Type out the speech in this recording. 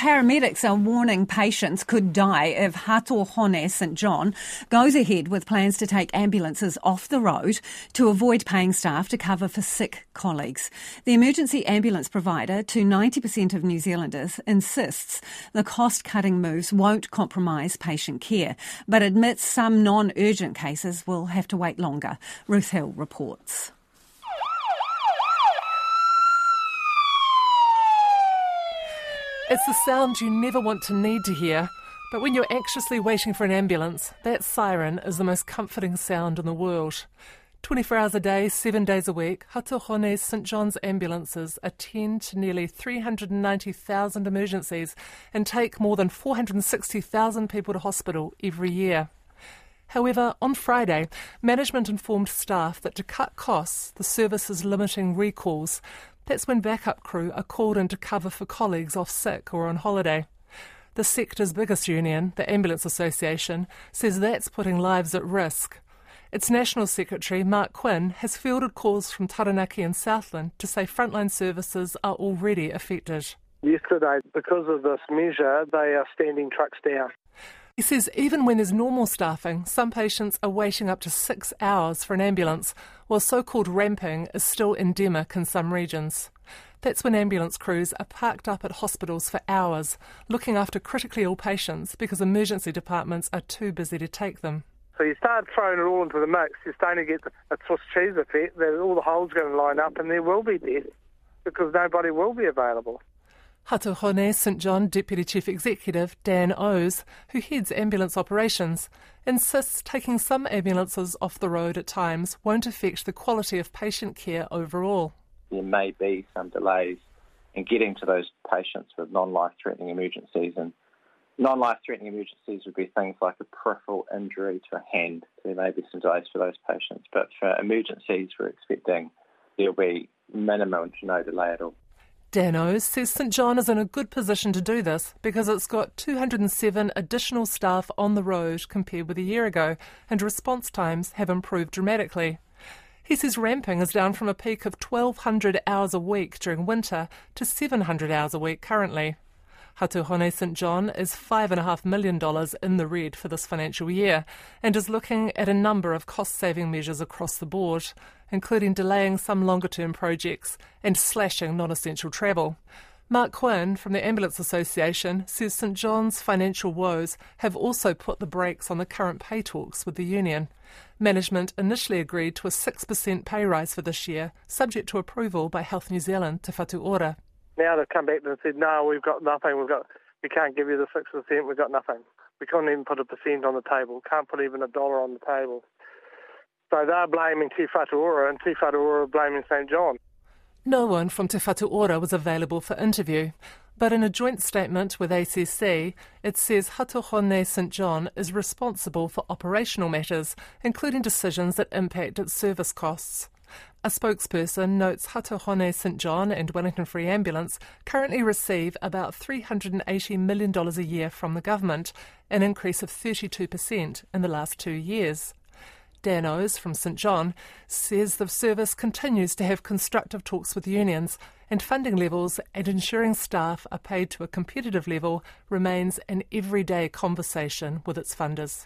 paramedics are warning patients could die if Hato Hone St John goes ahead with plans to take ambulances off the road to avoid paying staff to cover for sick colleagues. The emergency ambulance provider to 90% of New Zealanders insists the cost cutting moves won't compromise patient care, but admits some non urgent cases will have to wait longer. Ruth Hill reports. It's the sound you never want to need to hear, but when you're anxiously waiting for an ambulance, that siren is the most comforting sound in the world. 24 hours a day, 7 days a week, Hato Hone's St John's ambulances attend to nearly 390,000 emergencies and take more than 460,000 people to hospital every year. However, on Friday, management informed staff that to cut costs, the service is limiting recalls. That's when backup crew are called in to cover for colleagues off sick or on holiday. The sector's biggest union, the Ambulance Association, says that's putting lives at risk. Its National Secretary, Mark Quinn, has fielded calls from Taranaki and Southland to say frontline services are already affected. Yesterday, because of this measure, they are standing trucks down. He says even when there's normal staffing, some patients are waiting up to six hours for an ambulance, while so called ramping is still endemic in some regions. That's when ambulance crews are parked up at hospitals for hours, looking after critically ill patients because emergency departments are too busy to take them. So you start throwing it all into the mix, you're starting to get a Swiss cheese effect. That all the holes are going to line up, and there will be death because nobody will be available. Hato Hone St John Deputy Chief Executive Dan Ohs, who heads ambulance operations, insists taking some ambulances off the road at times won't affect the quality of patient care overall. There may be some delays in getting to those patients with non-life threatening emergencies and non-life threatening emergencies would be things like a peripheral injury to a hand. There may be some delays for those patients, but for emergencies we're expecting there'll be minimum to no delay at all. Dan Ohs says St John is in a good position to do this because it's got 207 additional staff on the road compared with a year ago, and response times have improved dramatically. He says ramping is down from a peak of 1,200 hours a week during winter to 700 hours a week currently. Hato Hone St John is $5.5 million in the red for this financial year and is looking at a number of cost saving measures across the board, including delaying some longer term projects and slashing non essential travel. Mark Quinn from the Ambulance Association says St John's financial woes have also put the brakes on the current pay talks with the union. Management initially agreed to a 6% pay rise for this year, subject to approval by Health New Zealand Te Whatu Ora. Now they've come back and said, no, we've got nothing. We've got, we can't give you the 6%. We've got nothing. We can't even put a percent on the table. Can't put even a dollar on the table. So they're blaming Te Whatu Ora and Te Whatu Ora blaming St John. No one from Te Whatu Ora was available for interview, but in a joint statement with ACC, it says Hato Hone St John is responsible for operational matters, including decisions that impact its service costs. A spokesperson notes Hato Hone St John and Wellington Free Ambulance currently receive about $380 million a year from the government, an increase of 32% in the last two years. Dan Ohs from St John says the service continues to have constructive talks with unions and funding levels and ensuring staff are paid to a competitive level remains an everyday conversation with its funders.